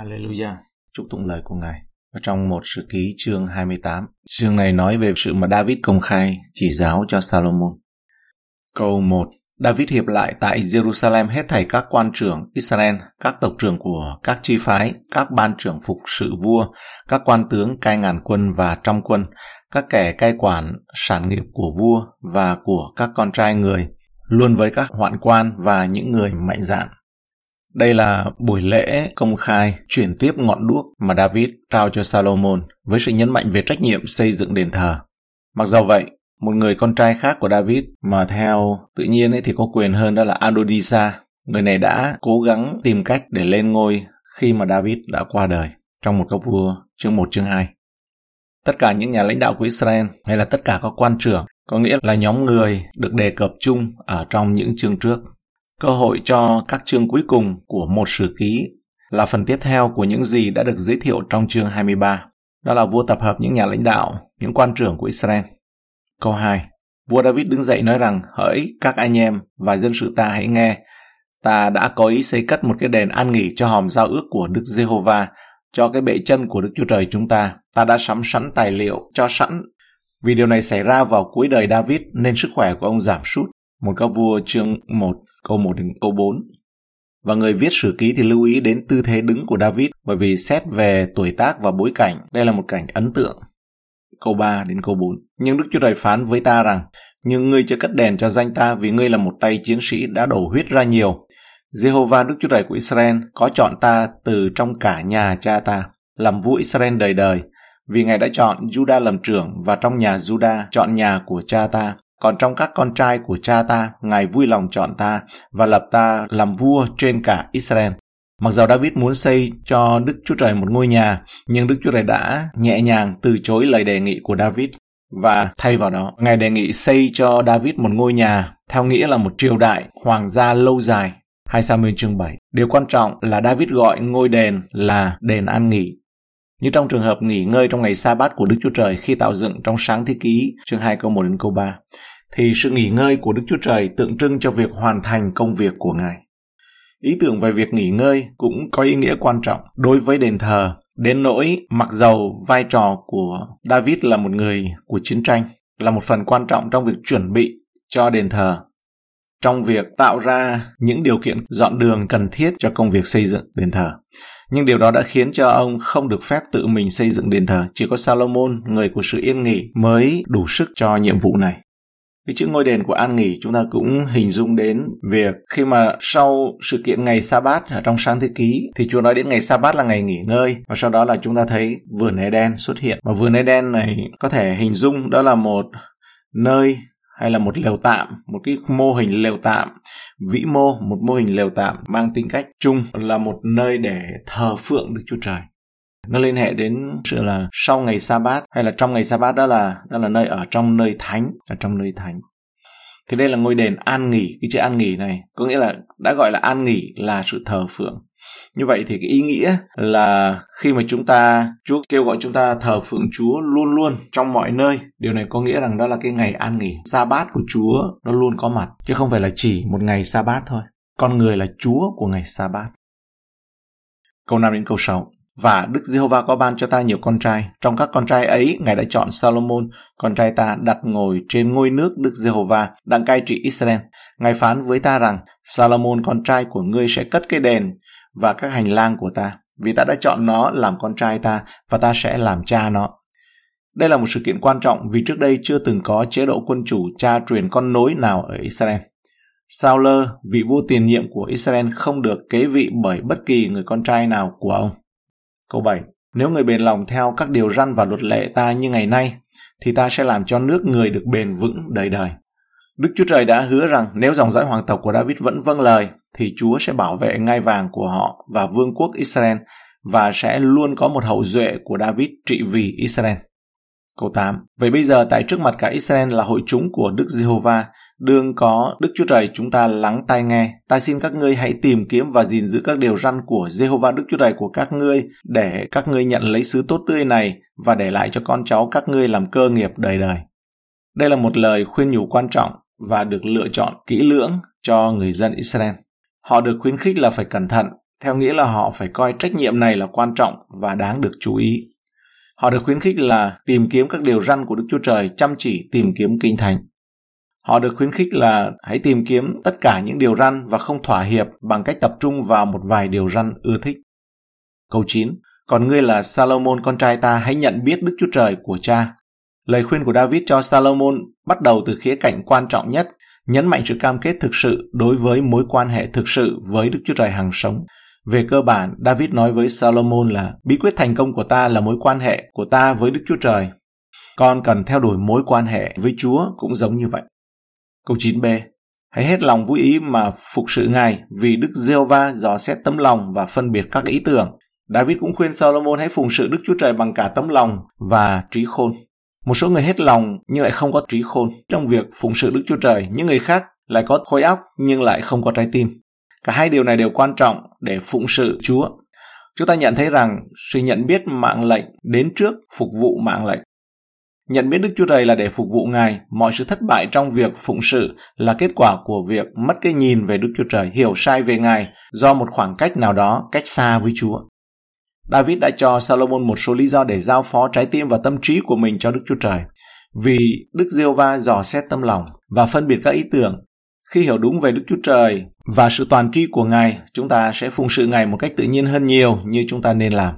Hallelujah. Chúc tụng lời của Ngài. Ở trong một sự ký chương 28, chương này nói về sự mà David công khai chỉ giáo cho Salomon. Câu 1 David hiệp lại tại Jerusalem hết thảy các quan trưởng Israel, các tộc trưởng của các chi phái, các ban trưởng phục sự vua, các quan tướng cai ngàn quân và trăm quân, các kẻ cai quản sản nghiệp của vua và của các con trai người, luôn với các hoạn quan và những người mạnh dạn. Đây là buổi lễ công khai chuyển tiếp ngọn đuốc mà David trao cho Salomon với sự nhấn mạnh về trách nhiệm xây dựng đền thờ. Mặc dù vậy, một người con trai khác của David mà theo tự nhiên ấy thì có quyền hơn đó là Adonisa. Người này đã cố gắng tìm cách để lên ngôi khi mà David đã qua đời trong một các vua chương 1 chương 2. Tất cả những nhà lãnh đạo của Israel hay là tất cả các quan trưởng có nghĩa là nhóm người được đề cập chung ở trong những chương trước. Cơ hội cho các chương cuối cùng của một sử ký là phần tiếp theo của những gì đã được giới thiệu trong chương 23. Đó là vua tập hợp những nhà lãnh đạo, những quan trưởng của Israel. Câu 2. Vua David đứng dậy nói rằng, hỡi các anh em và dân sự ta hãy nghe, ta đã có ý xây cất một cái đền an nghỉ cho hòm giao ước của Đức Giê-hô-va, cho cái bệ chân của Đức Chúa Trời chúng ta. Ta đã sắm sẵn tài liệu cho sẵn. Vì điều này xảy ra vào cuối đời David nên sức khỏe của ông giảm sút. Một các vua chương 1 câu 1 đến câu 4. Và người viết sử ký thì lưu ý đến tư thế đứng của David bởi vì xét về tuổi tác và bối cảnh, đây là một cảnh ấn tượng. Câu 3 đến câu 4. Nhưng Đức Chúa Trời phán với ta rằng, nhưng ngươi chưa cất đèn cho danh ta vì ngươi là một tay chiến sĩ đã đổ huyết ra nhiều. Jehovah Đức Chúa Trời của Israel có chọn ta từ trong cả nhà cha ta, làm vua Israel đời đời, vì Ngài đã chọn Judah làm trưởng và trong nhà Judah chọn nhà của cha ta còn trong các con trai của cha ta, Ngài vui lòng chọn ta và lập ta làm vua trên cả Israel. Mặc dù David muốn xây cho Đức Chúa Trời một ngôi nhà, nhưng Đức Chúa Trời đã nhẹ nhàng từ chối lời đề nghị của David và thay vào đó, Ngài đề nghị xây cho David một ngôi nhà theo nghĩa là một triều đại hoàng gia lâu dài. 2 Samuel chương 7. Điều quan trọng là David gọi ngôi đền là đền an nghỉ như trong trường hợp nghỉ ngơi trong ngày sa bát của Đức Chúa Trời khi tạo dựng trong sáng thế ký chương 2 câu 1 đến câu 3, thì sự nghỉ ngơi của Đức Chúa Trời tượng trưng cho việc hoàn thành công việc của Ngài. Ý tưởng về việc nghỉ ngơi cũng có ý nghĩa quan trọng đối với đền thờ, đến nỗi mặc dầu vai trò của David là một người của chiến tranh, là một phần quan trọng trong việc chuẩn bị cho đền thờ, trong việc tạo ra những điều kiện dọn đường cần thiết cho công việc xây dựng đền thờ. Nhưng điều đó đã khiến cho ông không được phép tự mình xây dựng đền thờ. Chỉ có Salomon, người của sự yên nghỉ, mới đủ sức cho nhiệm vụ này. Cái chữ ngôi đền của an nghỉ chúng ta cũng hình dung đến việc khi mà sau sự kiện ngày sa bát ở trong sáng thế ký thì Chúa nói đến ngày sa bát là ngày nghỉ ngơi và sau đó là chúng ta thấy vườn Eden xuất hiện và vườn Eden này có thể hình dung đó là một nơi hay là một lều tạm, một cái mô hình lều tạm vĩ mô, một mô hình lều tạm mang tính cách chung là một nơi để thờ phượng Đức Chúa Trời. Nó liên hệ đến sự là sau ngày sa bát hay là trong ngày sa bát đó là đó là nơi ở trong nơi thánh, ở trong nơi thánh. Thì đây là ngôi đền an nghỉ, cái chữ an nghỉ này có nghĩa là đã gọi là an nghỉ là sự thờ phượng. Như vậy thì cái ý nghĩa là khi mà chúng ta Chúa kêu gọi chúng ta thờ phượng Chúa luôn luôn trong mọi nơi, điều này có nghĩa rằng đó là cái ngày an nghỉ. Sa bát của Chúa nó luôn có mặt chứ không phải là chỉ một ngày sa bát thôi. Con người là Chúa của ngày sa bát. Câu 5 đến câu 6 và Đức Giê-hô-va có ban cho ta nhiều con trai. Trong các con trai ấy, Ngài đã chọn Salomon, con trai ta đặt ngồi trên ngôi nước Đức Giê-hô-va, đang cai trị Israel. Ngài phán với ta rằng, Salomon con trai của ngươi sẽ cất cái đền và các hành lang của ta, vì ta đã chọn nó làm con trai ta và ta sẽ làm cha nó. Đây là một sự kiện quan trọng vì trước đây chưa từng có chế độ quân chủ cha truyền con nối nào ở Israel. Saul, vị vua tiền nhiệm của Israel không được kế vị bởi bất kỳ người con trai nào của ông. Câu 7. Nếu người bền lòng theo các điều răn và luật lệ ta như ngày nay, thì ta sẽ làm cho nước người được bền vững đời đời. Đức Chúa Trời đã hứa rằng nếu dòng dõi hoàng tộc của David vẫn vâng lời, thì Chúa sẽ bảo vệ ngai vàng của họ và vương quốc Israel và sẽ luôn có một hậu duệ của David trị vì Israel. Câu 8. Vậy bây giờ tại trước mặt cả Israel là hội chúng của Đức Giê-hô-va, đương có Đức Chúa Trời chúng ta lắng tai nghe. Ta xin các ngươi hãy tìm kiếm và gìn giữ các điều răn của Giê-hô-va Đức Chúa Trời của các ngươi để các ngươi nhận lấy sứ tốt tươi này và để lại cho con cháu các ngươi làm cơ nghiệp đời đời. Đây là một lời khuyên nhủ quan trọng và được lựa chọn kỹ lưỡng cho người dân Israel. Họ được khuyến khích là phải cẩn thận, theo nghĩa là họ phải coi trách nhiệm này là quan trọng và đáng được chú ý. Họ được khuyến khích là tìm kiếm các điều răn của Đức Chúa Trời, chăm chỉ tìm kiếm kinh thánh. Họ được khuyến khích là hãy tìm kiếm tất cả những điều răn và không thỏa hiệp bằng cách tập trung vào một vài điều răn ưa thích. Câu 9. Còn ngươi là Salomon con trai ta hãy nhận biết Đức Chúa Trời của cha. Lời khuyên của David cho Salomon bắt đầu từ khía cạnh quan trọng nhất, nhấn mạnh sự cam kết thực sự đối với mối quan hệ thực sự với Đức Chúa Trời hằng sống. Về cơ bản, David nói với Salomon là bí quyết thành công của ta là mối quan hệ của ta với Đức Chúa Trời. Con cần theo đuổi mối quan hệ với Chúa cũng giống như vậy. Câu 9b Hãy hết lòng vui ý mà phục sự Ngài vì Đức giê va dò xét tấm lòng và phân biệt các ý tưởng. David cũng khuyên Solomon hãy phụng sự Đức Chúa Trời bằng cả tấm lòng và trí khôn. Một số người hết lòng nhưng lại không có trí khôn trong việc phụng sự Đức Chúa Trời, những người khác lại có khối óc nhưng lại không có trái tim. Cả hai điều này đều quan trọng để phụng sự Chúa. Chúng ta nhận thấy rằng sự nhận biết mạng lệnh đến trước phục vụ mạng lệnh. Nhận biết Đức Chúa Trời là để phục vụ Ngài, mọi sự thất bại trong việc phụng sự là kết quả của việc mất cái nhìn về Đức Chúa Trời, hiểu sai về Ngài do một khoảng cách nào đó cách xa với Chúa. David đã cho Salomon một số lý do để giao phó trái tim và tâm trí của mình cho Đức Chúa Trời. Vì Đức Diêu Va dò xét tâm lòng và phân biệt các ý tưởng. Khi hiểu đúng về Đức Chúa Trời và sự toàn tri của Ngài, chúng ta sẽ phụng sự Ngài một cách tự nhiên hơn nhiều như chúng ta nên làm.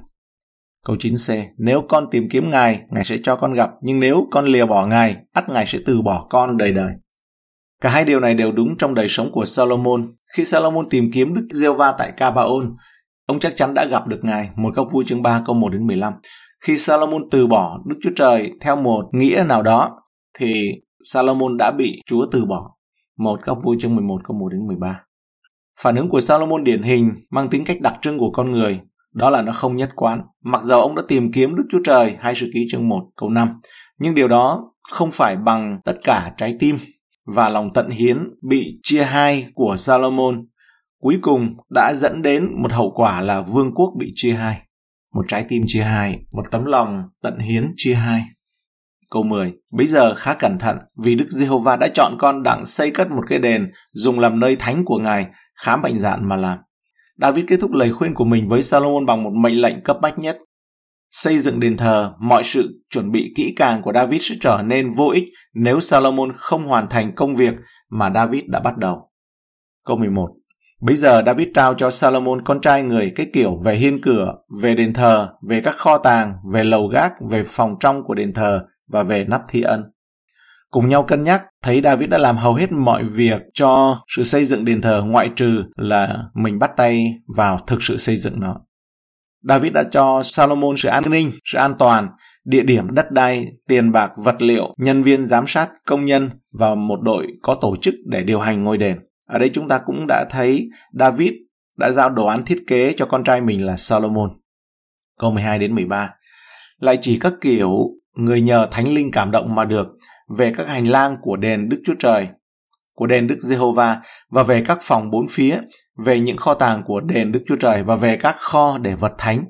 Câu 9c, nếu con tìm kiếm Ngài, Ngài sẽ cho con gặp, nhưng nếu con lìa bỏ Ngài, ắt Ngài sẽ từ bỏ con đời đời. Cả hai điều này đều đúng trong đời sống của Solomon. Khi Solomon tìm kiếm Đức giê va tại Cabaon, ông chắc chắn đã gặp được Ngài. Một góc vui chương 3 câu 1 đến 15. Khi Salomon từ bỏ Đức Chúa Trời theo một nghĩa nào đó, thì Salomon đã bị Chúa từ bỏ. Một góc vui chương 11 câu 1 đến 13. Phản ứng của Salomon điển hình mang tính cách đặc trưng của con người đó là nó không nhất quán. Mặc dầu ông đã tìm kiếm Đức Chúa Trời, hay sự ký chương 1 câu 5, nhưng điều đó không phải bằng tất cả trái tim và lòng tận hiến bị chia hai của Salomon cuối cùng đã dẫn đến một hậu quả là vương quốc bị chia hai. Một trái tim chia hai, một tấm lòng tận hiến chia hai. Câu 10. Bây giờ khá cẩn thận vì Đức Giê-hô-va đã chọn con đặng xây cất một cái đền dùng làm nơi thánh của Ngài, khá mạnh dạn mà làm. David kết thúc lời khuyên của mình với Salomon bằng một mệnh lệnh cấp bách nhất. Xây dựng đền thờ, mọi sự chuẩn bị kỹ càng của David sẽ trở nên vô ích nếu Salomon không hoàn thành công việc mà David đã bắt đầu. Câu 11 Bây giờ David trao cho Salomon con trai người cái kiểu về hiên cửa, về đền thờ, về các kho tàng, về lầu gác, về phòng trong của đền thờ và về nắp thi ân. Cùng nhau cân nhắc, thấy David đã làm hầu hết mọi việc cho sự xây dựng đền thờ ngoại trừ là mình bắt tay vào thực sự xây dựng nó. David đã cho Salomon sự an ninh, sự an toàn, địa điểm đất đai, tiền bạc, vật liệu, nhân viên giám sát, công nhân và một đội có tổ chức để điều hành ngôi đền. Ở đây chúng ta cũng đã thấy David đã giao đồ án thiết kế cho con trai mình là Salomon. Câu 12 đến 13 lại chỉ các kiểu người nhờ thánh linh cảm động mà được về các hành lang của đền Đức Chúa Trời, của đền Đức Giê-hô-va và về các phòng bốn phía, về những kho tàng của đền Đức Chúa Trời và về các kho để vật thánh,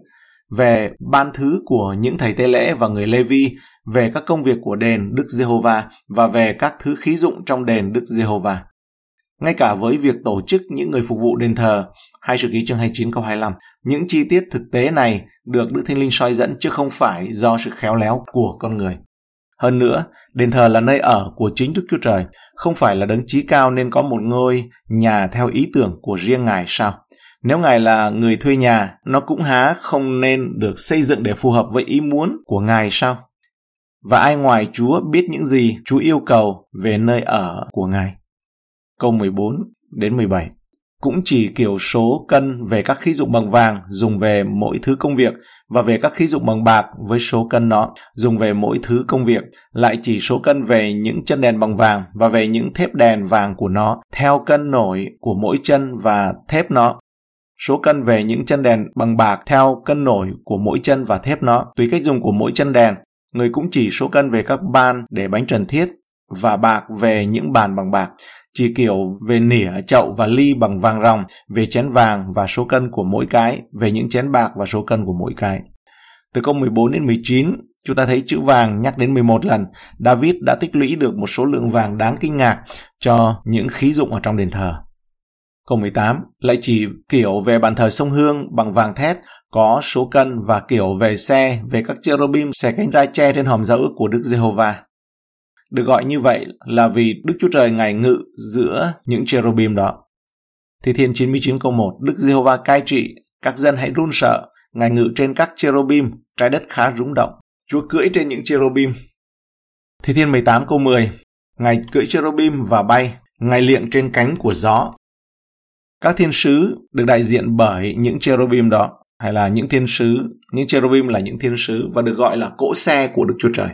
về ban thứ của những thầy tế lễ và người Lê-vi, về các công việc của đền Đức Giê-hô-va và về các thứ khí dụng trong đền Đức Giê-hô-va. Ngay cả với việc tổ chức những người phục vụ đền thờ, hai sự ký chương 29 câu 25, những chi tiết thực tế này được Đức Thánh Linh soi dẫn chứ không phải do sự khéo léo của con người. Hơn nữa, đền thờ là nơi ở của chính Đức Chúa Trời, không phải là đấng trí cao nên có một ngôi nhà theo ý tưởng của riêng Ngài sao? Nếu Ngài là người thuê nhà, nó cũng há không nên được xây dựng để phù hợp với ý muốn của Ngài sao? Và ai ngoài Chúa biết những gì Chúa yêu cầu về nơi ở của Ngài? Câu 14 đến 17 cũng chỉ kiểu số cân về các khí dụng bằng vàng dùng về mỗi thứ công việc và về các khí dụng bằng bạc với số cân nó dùng về mỗi thứ công việc, lại chỉ số cân về những chân đèn bằng vàng và về những thép đèn vàng của nó theo cân nổi của mỗi chân và thép nó. Số cân về những chân đèn bằng bạc theo cân nổi của mỗi chân và thép nó, tùy cách dùng của mỗi chân đèn. Người cũng chỉ số cân về các ban để bánh trần thiết và bạc về những bàn bằng bạc chỉ kiểu về nỉa, chậu và ly bằng vàng ròng, về chén vàng và số cân của mỗi cái, về những chén bạc và số cân của mỗi cái. Từ câu 14 đến 19, chúng ta thấy chữ vàng nhắc đến 11 lần. David đã tích lũy được một số lượng vàng đáng kinh ngạc cho những khí dụng ở trong đền thờ. Câu 18 lại chỉ kiểu về bàn thờ sông Hương bằng vàng thét có số cân và kiểu về xe về các cherubim xe cánh ra che trên hòm dẫu của Đức Giê-hô-va. Được gọi như vậy là vì Đức Chúa Trời ngài ngự giữa những cherubim đó. Thi Thiên 99 câu 1 Đức Giê-hô-va cai trị, các dân hãy run sợ, ngài ngự trên các cherubim, trái đất khá rúng động. Chúa cưỡi trên những cherubim. Thi Thiên 18 câu 10 Ngài cưỡi cherubim và bay, ngài liệng trên cánh của gió. Các thiên sứ được đại diện bởi những cherubim đó, hay là những thiên sứ, những cherubim là những thiên sứ và được gọi là cỗ xe của Đức Chúa Trời.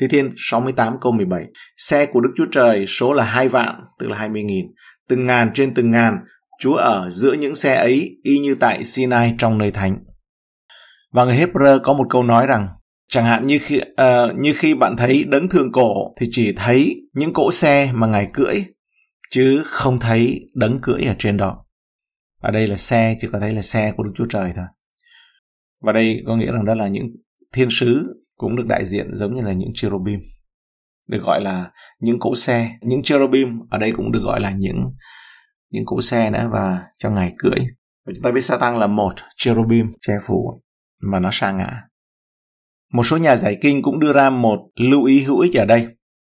Thi Thiên 68 câu 17 Xe của Đức Chúa Trời số là hai vạn, tức là 20 nghìn. Từng ngàn trên từng ngàn, Chúa ở giữa những xe ấy y như tại Sinai trong nơi thánh. Và người Hebrew có một câu nói rằng Chẳng hạn như khi, uh, như khi bạn thấy đấng thường cổ thì chỉ thấy những cỗ xe mà ngài cưỡi chứ không thấy đấng cưỡi ở trên đó. Ở đây là xe chỉ có thấy là xe của Đức Chúa Trời thôi. Và đây có nghĩa rằng đó là những thiên sứ cũng được đại diện giống như là những cherubim. Được gọi là những cỗ xe, những cherubim ở đây cũng được gọi là những những cỗ xe nữa và cho ngài cưỡi. Và chúng ta biết Satan là một cherubim che phủ và nó sa ngã. Một số nhà giải kinh cũng đưa ra một lưu ý hữu ích ở đây.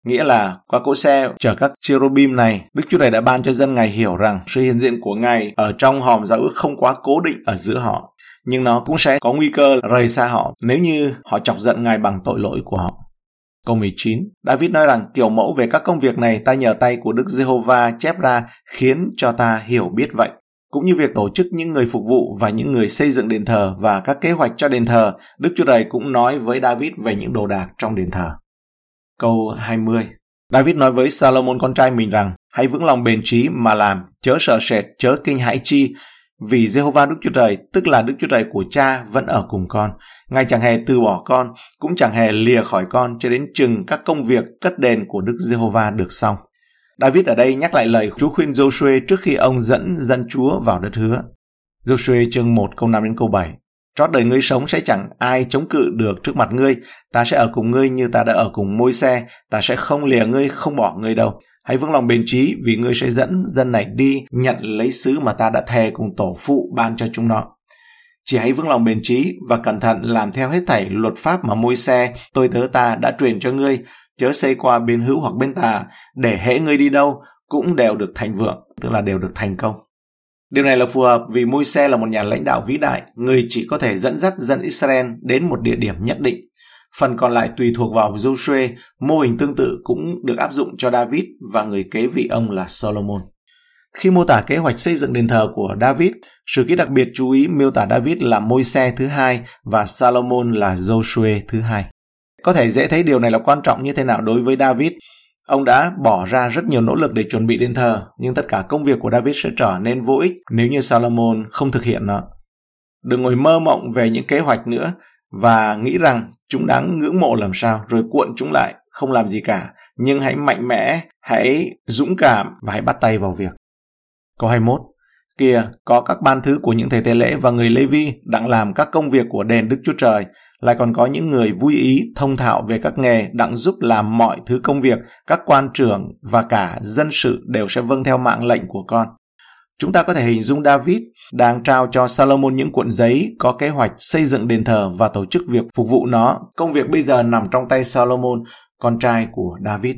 Nghĩa là qua cỗ xe chở các cherubim này, Đức Chúa Trời đã ban cho dân Ngài hiểu rằng sự hiện diện của Ngài ở trong hòm giao ước không quá cố định ở giữa họ, nhưng nó cũng sẽ có nguy cơ rời xa họ nếu như họ chọc giận Ngài bằng tội lỗi của họ. Câu 19, David nói rằng kiểu mẫu về các công việc này ta nhờ tay của Đức Giê-hô-va chép ra khiến cho ta hiểu biết vậy cũng như việc tổ chức những người phục vụ và những người xây dựng đền thờ và các kế hoạch cho đền thờ, Đức Chúa Trời cũng nói với David về những đồ đạc trong đền thờ. Câu 20 David nói với Salomon con trai mình rằng, hãy vững lòng bền trí mà làm, chớ sợ sệt, chớ kinh hãi chi, vì Jehovah Đức Chúa Trời, tức là Đức Chúa Trời của cha, vẫn ở cùng con. Ngài chẳng hề từ bỏ con, cũng chẳng hề lìa khỏi con cho đến chừng các công việc cất đền của Đức Jehovah được xong. David ở đây nhắc lại lời Chúa khuyên Joshua trước khi ông dẫn dân Chúa vào đất hứa. Joshua chương 1 câu 5 đến câu 7. Trót đời ngươi sống sẽ chẳng ai chống cự được trước mặt ngươi, ta sẽ ở cùng ngươi như ta đã ở cùng môi xe, ta sẽ không lìa ngươi, không bỏ ngươi đâu. Hãy vững lòng bền trí vì ngươi sẽ dẫn dân này đi nhận lấy sứ mà ta đã thề cùng tổ phụ ban cho chúng nó. Chỉ hãy vững lòng bền trí và cẩn thận làm theo hết thảy luật pháp mà môi xe tôi tớ ta đã truyền cho ngươi, chớ xây qua bên hữu hoặc bên tà, để hễ ngươi đi đâu cũng đều được thành vượng, tức là đều được thành công. Điều này là phù hợp vì môi xe là một nhà lãnh đạo vĩ đại, người chỉ có thể dẫn dắt dân Israel đến một địa điểm nhất định. Phần còn lại tùy thuộc vào Joshua, mô hình tương tự cũng được áp dụng cho David và người kế vị ông là Solomon. Khi mô tả kế hoạch xây dựng đền thờ của David, sử ký đặc biệt chú ý miêu tả David là môi xe thứ hai và Solomon là Joshua thứ hai. Có thể dễ thấy điều này là quan trọng như thế nào đối với David. Ông đã bỏ ra rất nhiều nỗ lực để chuẩn bị đền thờ, nhưng tất cả công việc của David sẽ trở nên vô ích nếu như Solomon không thực hiện nó. Đừng ngồi mơ mộng về những kế hoạch nữa và nghĩ rằng chúng đáng ngưỡng mộ làm sao rồi cuộn chúng lại, không làm gì cả, nhưng hãy mạnh mẽ, hãy dũng cảm và hãy bắt tay vào việc. Câu 21 Kìa, có các ban thứ của những thầy tế lễ và người Lê Vi đang làm các công việc của đền Đức Chúa Trời lại còn có những người vui ý thông thạo về các nghề đặng giúp làm mọi thứ công việc, các quan trưởng và cả dân sự đều sẽ vâng theo mạng lệnh của con. Chúng ta có thể hình dung David đang trao cho Salomon những cuộn giấy có kế hoạch xây dựng đền thờ và tổ chức việc phục vụ nó. Công việc bây giờ nằm trong tay Salomon, con trai của David.